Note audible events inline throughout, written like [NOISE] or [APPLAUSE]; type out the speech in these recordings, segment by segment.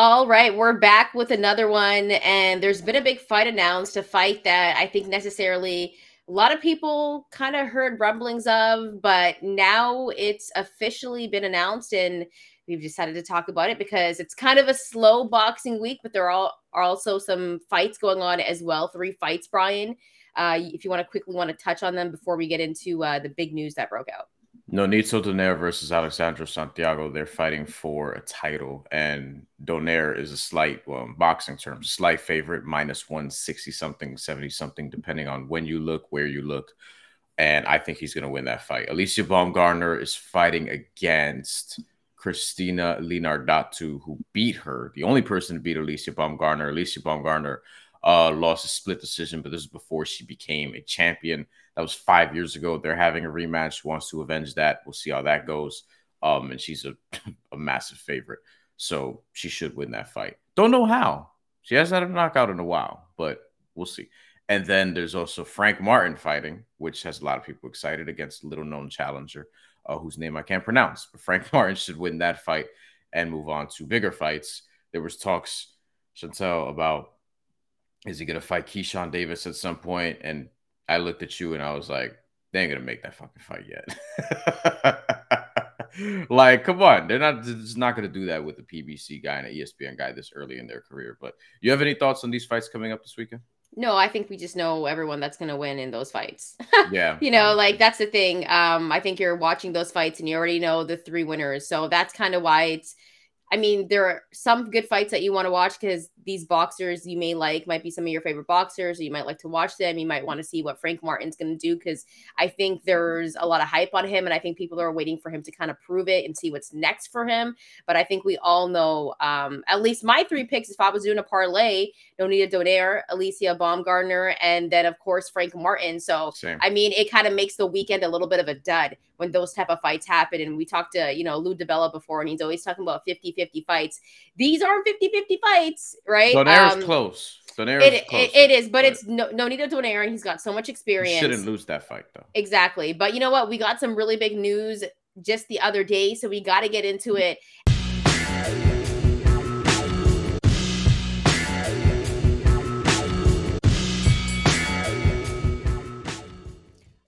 All right, we're back with another one, and there's been a big fight announced, a fight that I think necessarily a lot of people kind of heard rumblings of, but now it's officially been announced, and we've decided to talk about it because it's kind of a slow boxing week, but there are, also some fights going on as well. Three fights, Bryan. Uh, if you want to quickly want to touch on them before we get into uh, the big news that broke out. Nonito Donaire versus Alexandro Santiago. They're fighting for a title, and Donaire is a slight, well, in boxing terms, slight favorite, minus 160 something, 70 something, depending on when you look, where you look. And I think he's going to win that fight. Alycia Baumgardner is fighting against Christina Linardatou, who beat her. The only person to beat Alycia Baumgardner. Alycia Baumgardner uh, lost a split decision, but this is before she became a champion. That was five years ago. They're having a rematch. She Wants to avenge that. We'll see how that goes. Um, and she's a, [LAUGHS] a massive favorite, so she should win that fight. Don't know how. She hasn't had a knockout in a while, but we'll see. And then there's also Frank Martin fighting, which has a lot of people excited against a little known challenger, uh, whose name I can't pronounce. But Frank [LAUGHS] Martin should win that fight and move on to bigger fights. There was talks, Shantelle, about is he going to fight Keyshawn Davis at some point? And I looked at you and I was like, they ain't going to make that fucking fight yet. [LAUGHS] like, come on. They're not just not going to do that with a PBC guy and an ESPN guy this early in their career. But you have any thoughts on these fights coming up this weekend? No, I think we just know everyone that's going to win in those fights. [LAUGHS] yeah. You know, like that's the thing. Um, I think you're watching those fights and you already know the three winners. So that's kind of why it's I mean, there are some good fights that you want to watch because these boxers you may like might be some of your favorite boxers, or you might like to watch them. You might want to see what Frank Martin's going to do because I think there's a lot of hype on him, and I think people are waiting for him to kind of prove it and see what's next for him. But I think we all know, um, at least my three picks, if I was doing a parlay, Nonito Donaire, Alycia Baumgardner, and then of course Frank Martin. So Same. I mean, it kind of makes the weekend a little bit of a dud when those type of fights happen. And we talked to, you know, Lou DiBella before, and he's always talking about 50 50 fights. These aren't 50 50 fights, right? Donaire's um, close. Donaire's it, close. It, it is, but, but it's no, Nonito Donaire, and he's got so much experience. Shouldn't lose that fight, though. Exactly. But you know what? We got some really big news just the other day. So we got to get into it.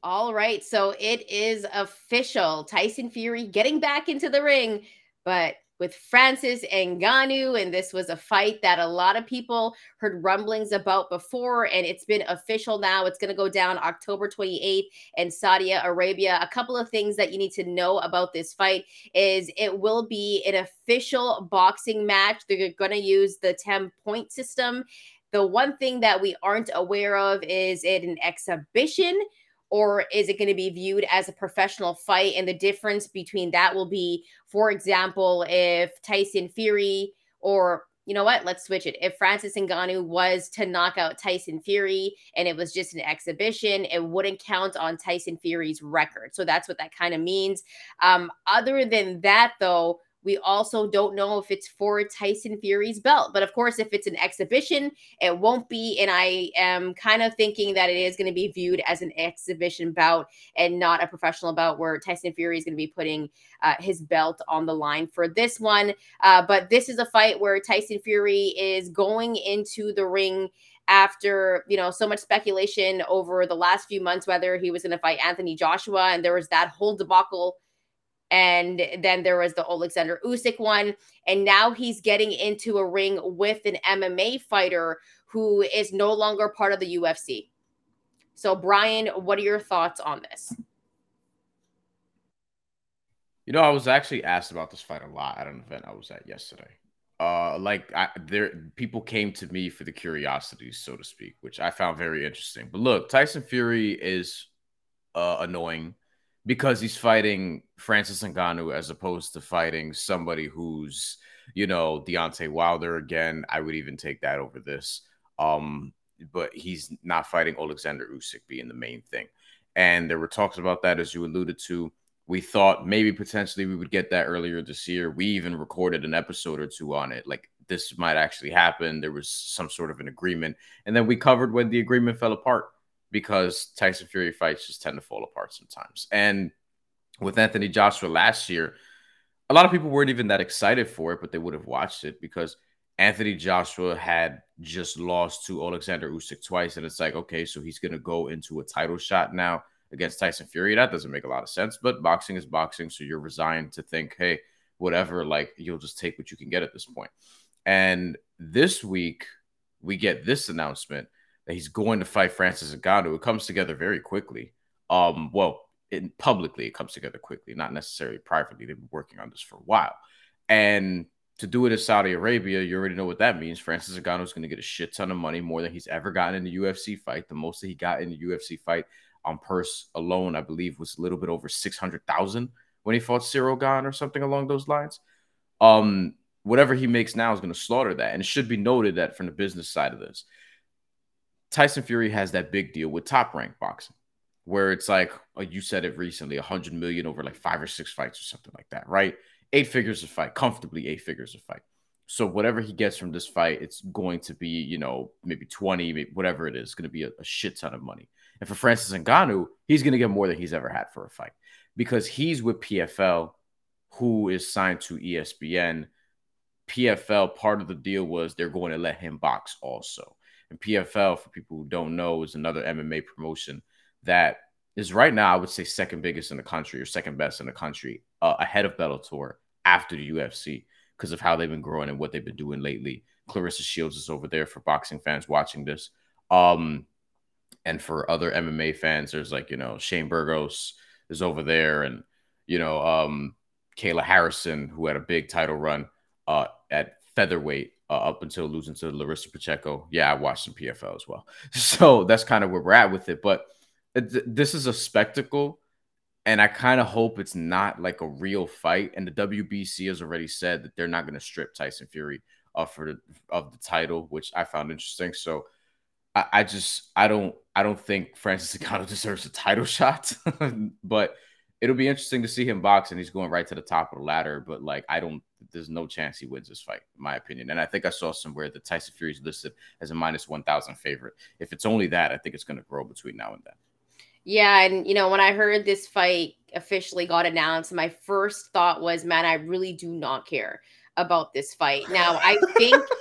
All right. So it is official. Tyson Fury getting back into the ring, but with Francis Ngannou. And this was a fight that a lot of people heard rumblings about before. And it's been official now. It's going to go down October 28th in Saudi Arabia. A couple of things that you need to know about this fight is it will be an official boxing match. They're going to use the 10 point system. The one thing that we aren't aware of is it an exhibition or is it going to be viewed as a professional fight? And the difference between that will be, for example, if Tyson Fury or you know what? Let's switch it. If Francis Ngannou was to knock out Tyson Fury and it was just an exhibition, it wouldn't count on Tyson Fury's record. So that's what that kind of means. Um, other than that, though, we also don't know if it's for Tyson Fury's belt. But of course, if it's an exhibition, it won't be. And I am kind of thinking that it is going to be viewed as an exhibition bout and not a professional bout where Tyson Fury is going to be putting uh, his belt on the line for this one. Uh, but this is a fight where Tyson Fury is going into the ring after you know so much speculation over the last few months whether he was going to fight Anthony Joshua and there was that whole debacle and then there was the Alexander Usyk one, and now he's getting into a ring with an MMA fighter who is no longer part of the UFC. So, Bryan, what are your thoughts on this? You know, I was actually asked about this fight a lot at an event I was at yesterday. Uh, like I, there, people came to me for the curiosities, so to speak, which I found very interesting. But look, Tyson Fury is uh, annoying because he's fighting Francis Ngannou as opposed to fighting somebody who's, you know, Deontay Wilder again. I would even take that over this. Um, but he's not fighting Alexander Usyk being the main thing. And there were talks about that, as you alluded to. We thought maybe potentially we would get that earlier this year. We even recorded an episode or two on it. Like this might actually happen. There was some sort of an agreement. And then we covered when the agreement fell apart because Tyson Fury fights just tend to fall apart sometimes. And with Anthony Joshua last year, a lot of people weren't even that excited for it, but they would have watched it because Anthony Joshua had just lost to Alexander Usyk twice, and it's like, okay, so he's going to go into a title shot now against Tyson Fury. That doesn't make a lot of sense, but boxing is boxing, so you're resigned to think, hey, whatever, like you'll just take what you can get at this point. And this week, we get this announcement that he's going to fight Francis Ngannou. It comes together very quickly. Um, well, in publicly, it comes together quickly, not necessarily privately. They've been working on this for a while, and to do it in Saudi Arabia, you already know what that means. Francis Ngannou is going to get a shit ton of money, more than he's ever gotten in a UFC fight. The most that he got in a UFC fight on purse alone, I believe, was a little bit over six hundred thousand when he fought Ciryl Gane or something along those lines. Um, whatever he makes now is going to slaughter that, and it should be noted that from the business side of this, Tyson Fury has that big deal with Top Rank Boxing, where it's like uh, you said it recently, a hundred million over like five or six fights or something like that, right? eight figures a fight, comfortably eight figures a fight. So whatever he gets from this fight, it's going to be, you know, maybe 20, maybe whatever it is, going to be a, a, shit ton of money. And for Francis Ngannou, he's going to get more than he's ever had for a fight because he's with PFL, who is signed to ESPN. PFL, part of the deal was they're going to let him box also. And PFL, for people who don't know, is another MMA promotion that is right now, I would say, second biggest in the country or second best in the country, uh, ahead of Bellator after the UFC because of how they've been growing and what they've been doing lately. Claressa Shields is over there for boxing fans watching this. Um, and for other MMA fans, there's like, you know, Shane Burgos is over there and, you know, um, Kayla Harrison, who had a big title run uh, at featherweight uh, up until losing to Larissa Pacheco. Yeah, I watched some PFL as well. [LAUGHS] So that's kind of where we're at with it. But this is a spectacle and I kind of hope it's not like a real fight. And the WBC has already said that they're not going to strip Tyson Fury of for the of the title, which I found interesting. So I, I just I don't I don't think Francis [LAUGHS] Ngannou deserves a title shot, [LAUGHS] but it'll be interesting to see him box, and he's going right to the top of the ladder. But like I don't, there's no chance he wins this fight, in my opinion. And I think I saw somewhere that Tyson Fury is listed as a minus one thousand favorite. If it's only that, I think it's going to grow between now and then. Yeah, and you know, when I heard this fight officially got announced, my first thought was, man, I really do not care about this fight. Now, I think [LAUGHS]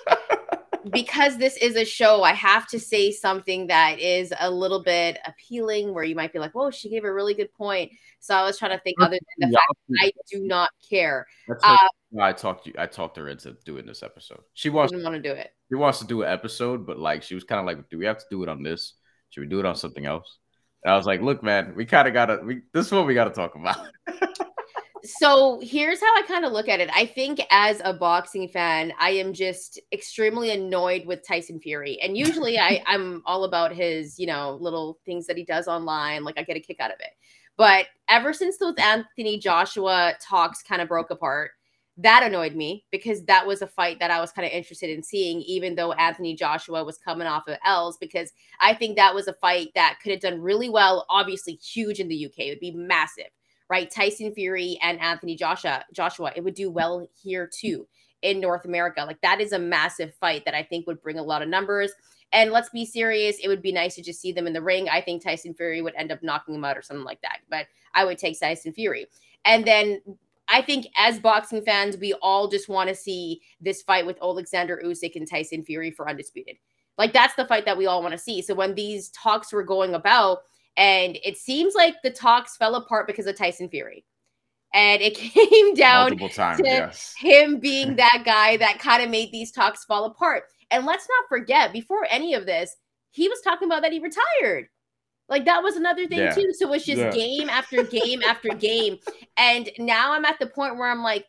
because this is a show, I have to say something that is a little bit appealing where you might be like, "Whoa, she gave a really good point." So I was trying to think other than the fact I do not care. Uh, I talked you I talked her into doing this episode. She wants didn't want to do it. She wants to do an episode, but like she was kind of like, "Do we have to do it on this? Should we do it on something else?" I was like, look, man, we kind of gotta. We, this is what we gotta talk about. [LAUGHS] so here's how I kind of look at it. I think as a boxing fan, I am just extremely annoyed with Tyson Fury, and usually I, [LAUGHS] I'm all about his, you know, little things that he does online. Like I get a kick out of it. But ever since those Anthony Joshua talks kind of broke apart, that annoyed me because that was a fight that I was kind of interested in seeing, even though Anthony Joshua was coming off of L's, because I think that was a fight that could have done really well. Obviously, huge in the UK, it would be massive, right? Tyson Fury and Anthony Joshua, Joshua, it would do well here too in North America. Like that is a massive fight that I think would bring a lot of numbers. And let's be serious, it would be nice to just see them in the ring. I think Tyson Fury would end up knocking him out or something like that, but I would take Tyson Fury. And then I think as boxing fans, we all just want to see this fight with Alexander Usyk and Tyson Fury for undisputed. Like that's the fight that we all want to see. So when these talks were going about, and it seems like the talks fell apart because of Tyson Fury. And it [LAUGHS] came down to yes. him being that guy that kind of made these talks fall apart. And let's not forget, before any of this, he was talking about that he retired. Like that was another thing yeah. too. So it's just yeah. game after game after [LAUGHS] game. And now I'm at the point where I'm like,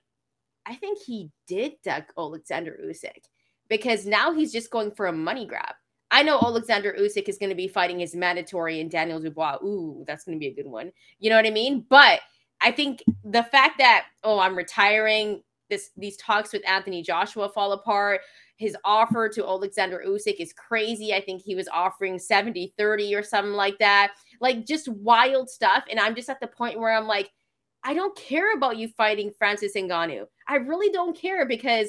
I think he did duck Alexander Usyk because now he's just going for a money grab. I know Alexander Usyk is going to be fighting his mandatory and Daniel Dubois. Ooh, that's going to be a good one. You know what I mean? But I think the fact that oh, I'm retiring, this these talks with Anthony Joshua fall apart his offer to Alexander Usyk is crazy. I think he was offering 70 30 or something like that. Like just wild stuff. And I'm just at the point where I'm like, I don't care about you fighting Francis Ngannou. I really don't care because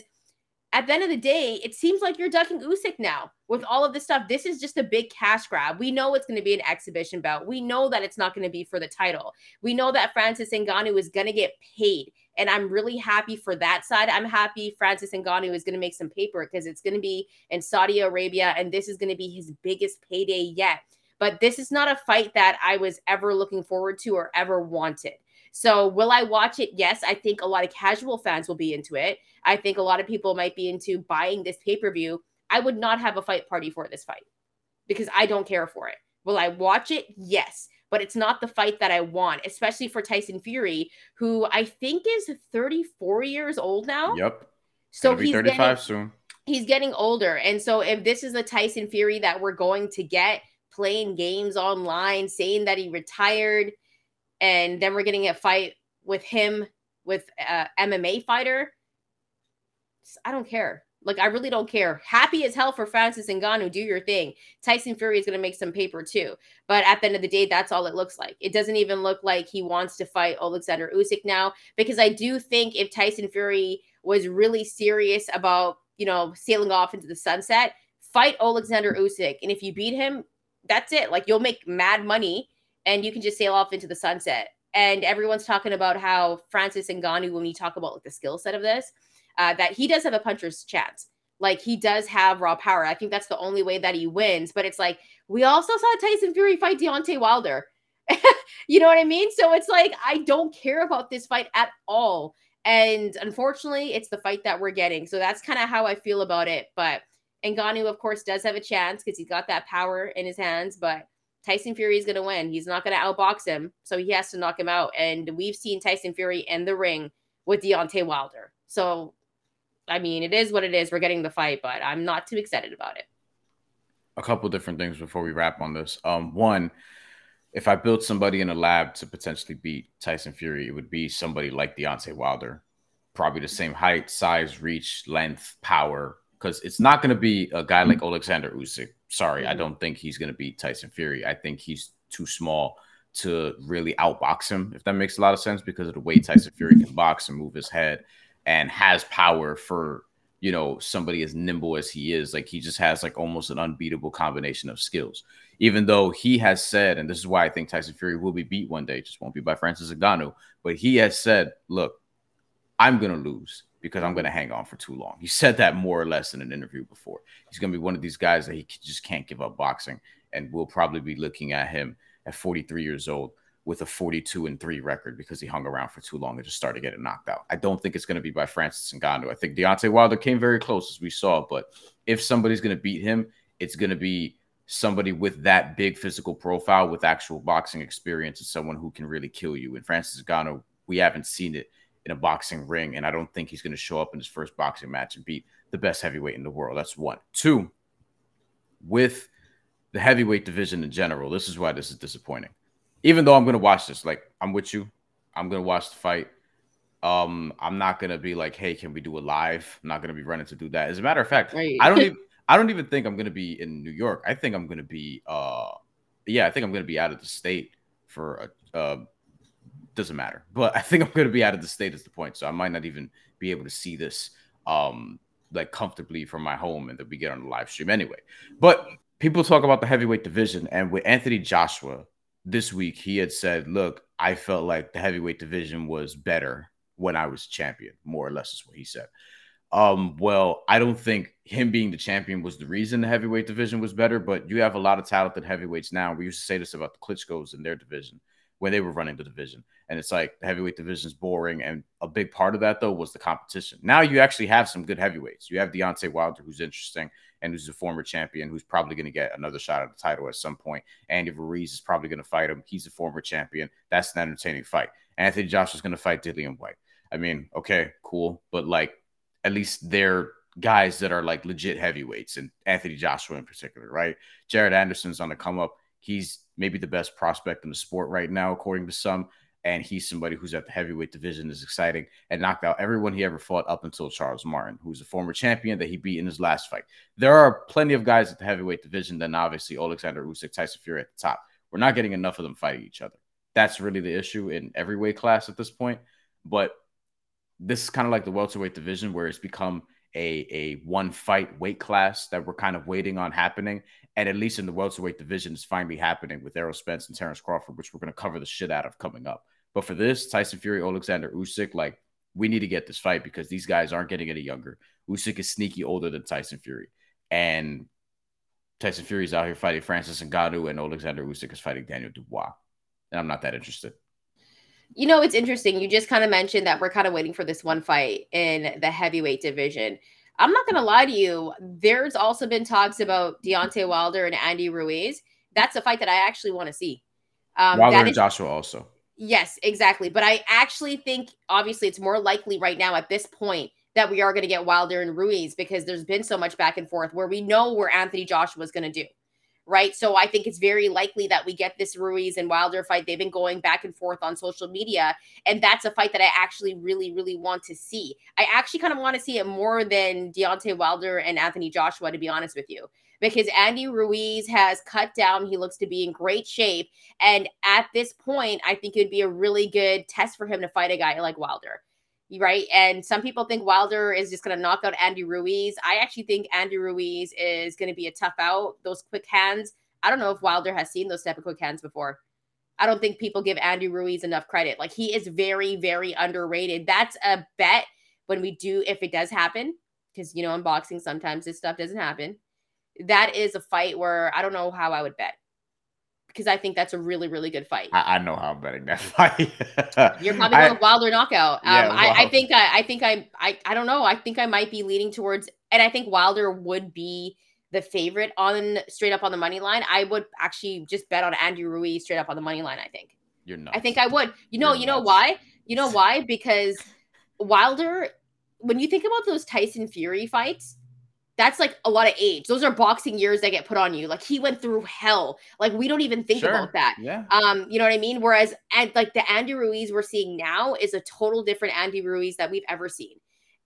at the end of the day, it seems like you're ducking Usyk now with all of this stuff. This is just a big cash grab. We know it's going to be an exhibition bout. We know that it's not going to be for the title. We know that Francis Ngannou is going to get paid And I'm really happy for that side. I'm happy Francis Ngannou is going to make some paper because it's going to be in Saudi Arabia and this is going to be his biggest payday yet. But this is not a fight that I was ever looking forward to or ever wanted. So, will I watch it? Yes, I think a lot of casual fans will be into it. I think a lot of people might be into buying this pay per view. I would not have a fight party for this fight because I don't care for it. Will I watch it? Yes but it's not the fight that I want, especially for Tyson Fury, who I think is 34 years old now. Yep. So he's 35 getting, soon. He's getting older. And so if this is a Tyson Fury that we're going to get playing games online, saying that he retired, and then we're getting a fight with him with uh, a MMA fighter, I don't care. Like, I really don't care. Happy as hell for Francis and Ngannou. Do your thing. Tyson Fury is going to make some paper too. But at the end of the day, that's all it looks like. It doesn't even look like he wants to fight Alexander Usyk now because I do think if Tyson Fury was really serious about, you know, sailing off into the sunset, fight Alexander Usyk. And if you beat him, that's it. Like, you'll make mad money and you can just sail off into the sunset. And everyone's talking about how Francis and Ngannou, when we talk about like the skill set of this, uh, that he does have a puncher's chance. Like he does have raw power. I think that's the only way that he wins. But it's like we also saw Tyson Fury fight Deontay Wilder. [LAUGHS] you know what I mean? So it's like I don't care about this fight at all. And unfortunately, it's the fight that we're getting. So that's kind of how I feel about it. But Ngannou, of course, does have a chance because he's got that power in his hands. But Tyson Fury is going to win. He's not going to outbox him. So he has to knock him out. And we've seen Tyson Fury in the ring with Deontay Wilder. So I mean, it is what it is. We're getting the fight, but I'm not too excited about it. A couple different things before we wrap on this. Um, one, if I built somebody in a lab to potentially beat Tyson Fury, it would be somebody like Deontay Wilder, probably the same height, size, reach, length, power. Because it's not going to be a guy like Alexander Usyk. Sorry, mm-hmm. I don't think he's going to beat Tyson Fury. I think he's too small to really outbox him, if that makes a lot of sense, because of the way Tyson Fury can box and move his head and has power for you know somebody as nimble as he is like he just has like almost an unbeatable combination of skills even though he has said and this is why i think tyson fury will be beat one day just won't be by francis Ngannou, but he has said look i'm gonna lose because i'm gonna hang on for too long he said that more or less in an interview before he's gonna be one of these guys that he just can't give up boxing and we'll probably be looking at him at 43 years old with a 42 and 3 record because he hung around for too long and just started getting knocked out. I don't think it's going to be by Francis Ngannou. I think Deontay Wilder came very close as we saw, but if somebody's going to beat him, it's going to be somebody with that big physical profile with actual boxing experience and someone who can really kill you. And Francis Ngannou, we haven't seen it in a boxing ring, and I don't think he's going to show up in his first boxing match and beat the best heavyweight in the world. That's one. Two, with the heavyweight division in general, this is why this is disappointing even though I'm gonna watch this, like I'm with you, I'm gonna watch the fight. Um, I'm not gonna be like, hey, can we do a live? I'm not gonna be running to do that. As a matter of fact, right. I don't [LAUGHS] even I don't even think I'm gonna be in New York. I think I'm gonna be uh yeah, I think I'm gonna be out of the state for a uh doesn't matter. But I think I'm gonna be out of the state is the point. So I might not even be able to see this um like comfortably from my home and then we get on the live stream anyway. But people talk about the heavyweight division and with Anthony Joshua this week he had said, "Look, I felt like the heavyweight division was better when I was champion." More or less is what he said. Um, well, I don't think him being the champion was the reason the heavyweight division was better, but you have a lot of talented heavyweights now. We used to say this about the Klitschko's in their division when they were running the division. And it's like the heavyweight division is boring. And a big part of that, though, was the competition. Now you actually have some good heavyweights. You have Deontay Wilder, who's interesting and who's a former champion, who's probably going to get another shot at the title at some point. Andy Ruiz is probably going to fight him. He's a former champion. That's an entertaining fight. Anthony Joshua's going to fight Dillian Whyte. I mean, okay, cool, but like at least they're guys that are like legit heavyweights, and Anthony Joshua in particular, right? Jared Anderson's on the come up. He's maybe the best prospect in the sport right now, according to some and he's somebody who's at the heavyweight division is exciting and knocked out everyone he ever fought up until Charles Martin, who's a former champion that he beat in his last fight. There are plenty of guys at the heavyweight division, then obviously Alexander Usyk, Tyson Fury at the top. We're not getting enough of them fighting each other. That's really the issue in every weight class at this point. But this is kind of like the welterweight division where it's become a, a one fight weight class that we're kind of waiting on happening. And at least in the welterweight division, it's finally happening with Errol Spence and Terence Crawford, which we're going to cover the shit out of coming up. But for this, Tyson Fury, Alexander Usyk, like we need to get this fight because these guys aren't getting any younger. Usyk is sneaky older than Tyson Fury, and Tyson Fury is out here fighting Francis Ngannou, and Alexander Usyk is fighting Daniel Dubois, and I'm not that interested. You know, it's interesting. You just kind of mentioned that we're kind of waiting for this one fight in the heavyweight division. I'm not going to lie to you. There's also been talks about Deontay Wilder and Andy Ruiz. That's a fight that I actually want to see. Um, Wilder and is, Joshua also. Yes, exactly. But I actually think, obviously, it's more likely right now at this point that we are going to get Wilder and Ruiz because there's been so much back and forth where we know where Anthony Joshua is going to do right? So I think it's very likely that we get this Ruiz and Wilder fight. They've been going back and forth on social media, and that's a fight that I actually really, really want to see. I actually kind of want to see it more than Deontay Wilder and Anthony Joshua, to be honest with you, because Andy Ruiz has cut down. He looks to be in great shape, and at this point, I think it'd be a really good test for him to fight a guy like Wilder right? And some people think Wilder is just going to knock out Andy Ruiz. I actually think Andy Ruiz is going to be a tough out. Those quick hands. I don't know if Wilder has seen those type of quick hands before. I don't think people give Andy Ruiz enough credit. Like he is very, very underrated. That's a bet when we do, if it does happen, because you know, in boxing, sometimes this stuff doesn't happen. That is a fight where I don't know how I would bet because I think that's a really, really good fight. I, I know how I'm betting that [LAUGHS] fight. You're probably going with Wilder knockout. Um, yeah, I, I, think I, I think I, I, I don't know. I think I might be leaning towards, and I think Wilder would be the favorite on straight up on the money line. I would actually just bet on Andy Ruiz straight up on the money line. I think. You're nuts. I think I would. You know. You're you know why? You know [LAUGHS] why? Because Wilder, when you think about those Tyson Fury fights, that's like a lot of age. Those are boxing years that get put on you. Like he went through hell. Like we don't even think sure. about that. Yeah. Um, you know what I mean? Whereas and like the Andy Ruiz we're seeing now is a total different Andy Ruiz that we've ever seen.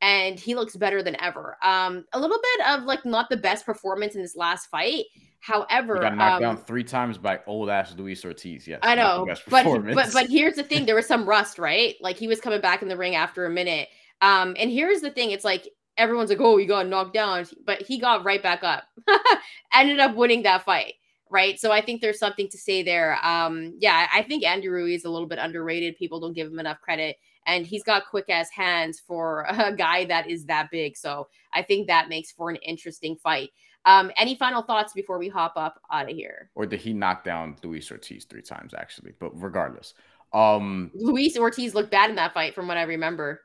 And he looks better than ever. Um, a little bit of like not the best performance in this last fight. However, he got knocked um, down three times by old ass Luis Ortiz. Yes, I know, but but but here's the thing: there was some rust, right? Like he was coming back in the ring after a minute. Um, and here's the thing: it's like everyone's like, oh, he got knocked down, but he got right back up. [LAUGHS] Ended up winning that fight. Right. So I think there's something to say there. Um, yeah, I think Andy Ruiz is a little bit underrated. People don't give him enough credit. And he's got quick ass hands for [LAUGHS] a guy that is that big. So I think that makes for an interesting fight. Um, any final thoughts before we hop up out of here? Or did he knock down Luis Ortiz three times actually? But regardless. Um Luis Ortiz looked bad in that fight from what I remember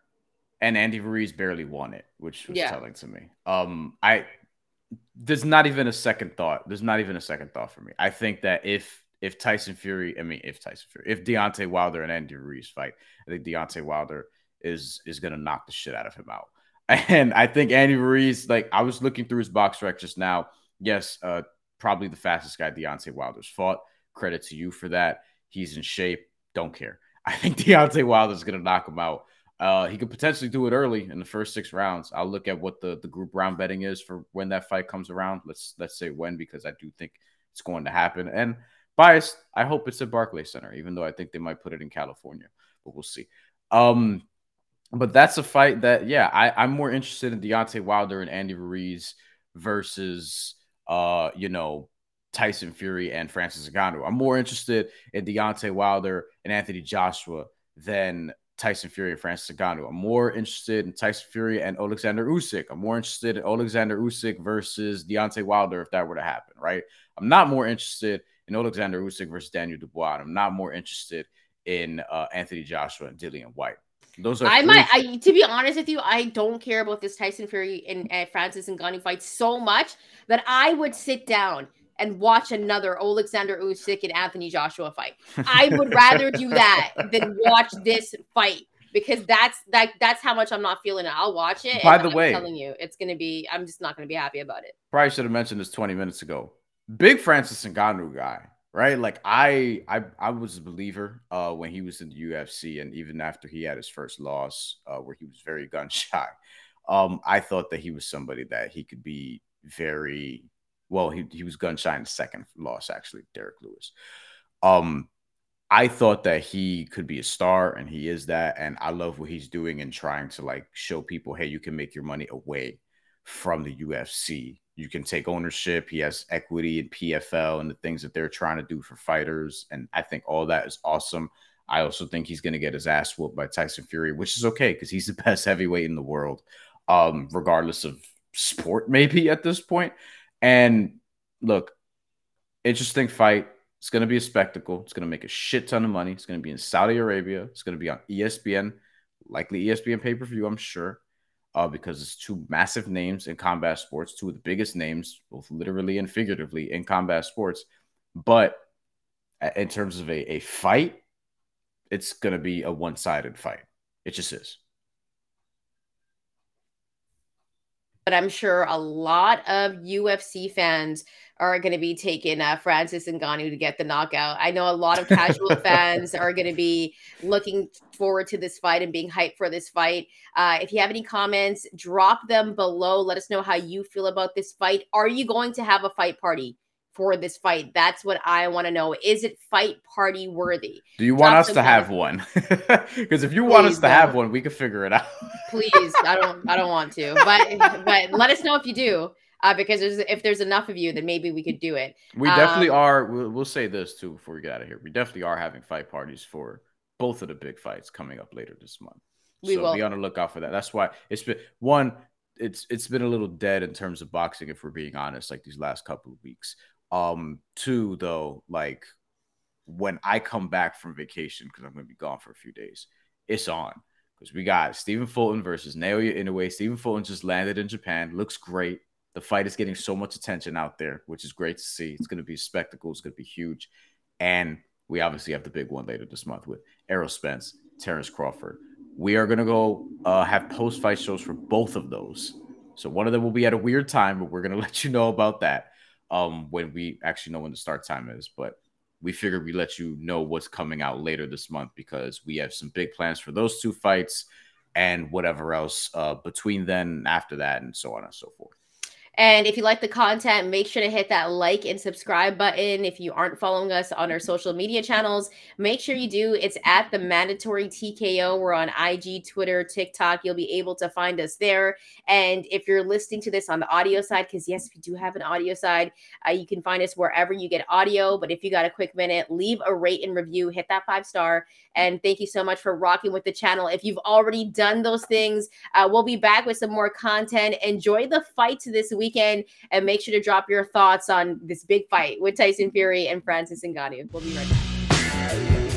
and Andy Ruiz barely won it, which was yeah. telling to me. Um, I there's not even a second thought. There's not even a second thought for me. I think that if if Tyson Fury, I mean, if Tyson Fury, if Deontay Wilder and Andy Ruiz fight, I think Deontay Wilder is is gonna knock the shit out of him out. [LAUGHS] And I think Andy Ruiz, like I was looking through his BoxRec just now. Yes, uh, probably the fastest guy Deontay Wilder's fought. Credit to you for that. He's in shape. Don't care. [LAUGHS] I think Deontay Wilder's gonna knock him out. Uh, he could potentially do it early in the first six rounds. I'll look at what the, the group round betting is for when that fight comes around. Let's let's say when because I do think it's going to happen. And biased, I hope it's at Barclays Center, even though I think they might put it in California, but we'll see. Um, but that's a fight that yeah, I, I'm more interested in Deontay Wilder and Andy Ruiz versus uh, you know, Tyson Fury and Francis Ngannou. I'm more interested in Deontay Wilder and Anthony Joshua than Tyson Fury and Francis Ngannou. I'm more interested in Tyson Fury and Alexander Usyk. I'm more interested in Alexander Usyk versus Deontay Wilder if that were to happen, right? I'm not more interested in Alexander Usyk versus Daniel Dubois. I'm not more interested in uh, Anthony Joshua and Dillian Whyte. Those are I might I, to be honest with you, I don't care about this Tyson Fury and uh, Francis Ngannou fight so much that I would sit down and watch another Alexander Usyk and Anthony Joshua fight. [LAUGHS] I would rather do that than watch this fight because that's that that's how much I'm not feeling it. I'll watch it. By the I'm way, telling you, it's gonna be. I'm just not gonna be happy about it. Probably should have mentioned this 20 minutes ago. Big Francis Ngannou guy, right? Like I, I, I was a believer uh, when he was in the UFC, and even after he had his first loss, uh, where he was very gun shy. Um, I thought that he was somebody that he could be very well, he, he was gun shy in the second loss, actually, Derrick Lewis. Um, I thought that he could be a star, and he is that. And I love what he's doing and trying to like show people, hey, you can make your money away from the UFC. You can take ownership. He has equity in PFL and the things that they're trying to do for fighters. And I think all that is awesome. I also think he's going to get his ass whooped by Tyson Fury, which is okay because he's the [LAUGHS] best heavyweight in the world, um, regardless of sport, maybe at this point. And look, interesting fight. It's going to be a spectacle. It's going to make a shit ton of money. It's going to be in Saudi Arabia. It's going to be on ESPN, likely ESPN pay per view, I'm sure, uh, because it's two massive names in combat sports, two of the biggest names, both literally and figuratively, in combat sports. But in terms of a, a fight, it's going to be a one sided fight. It just is. But I'm sure a lot of UFC fans are going to be taking uh, Francis Ngannou to get the knockout. I know a lot of casual [LAUGHS] fans are going to be looking forward to this fight and being hyped for this fight. Uh, if you have any comments, drop them below. Let us know how you feel about this fight. Are you going to have a fight party? For this fight? That's what I want to know. Is it fight party worthy? Do you want us to have one? [LAUGHS] Because if you Please want us to have one, we can figure it out. [LAUGHS] Please, I don't. I don't want to. But but let us know if you do. Uh, because there's, if there's enough of you, then maybe we could do it. We definitely um, are. We'll, we'll say this too before we get out of here. We definitely are having fight parties for both of the big fights coming up later this month. We so will. be on the lookout for that. That's why it's been one. It's it's been a little dead in terms of boxing, if we're being honest, like these last couple of weeks. Um, two though, like when I come back from vacation, because I'm gonna be gone for a few days, it's on. Because we got Stephen Fulton versus Naoya Inoue. Stephen Fulton just landed in Japan. Looks great. The fight is getting so much attention out there, which is great to see. It's gonna be a spectacle, it's gonna be huge. And we obviously have the big one later this month with Errol Spence, Terence Crawford. We are gonna go uh, have post fight shows for both of those. So one of them will be at a weird time, but we're gonna [LAUGHS] let you know about that um, when we actually know when the start time is. But we figured we let you know what's coming out later this month because we have some big plans for those two fights and whatever else uh, between then after that, and so on and so forth. And if you like the content, make sure to hit that like and subscribe button. If you aren't following us on our social media channels, make sure you do. It's at the mandatory TKO. We're on IG, Twitter, TikTok. You'll be able to find us there. And if you're listening to this on the audio side, because yes, we do have an audio side, uh, you can find us wherever you get audio. But if you got a quick minute, leave a rate and review, hit that five star. And thank you so much for rocking with the channel. If you've already done those things, uh, we'll be back with some more content. Enjoy the fights this week weekend. And make sure to drop your thoughts on this big fight with Tyson Fury and Francis Ngannou. We'll be right back.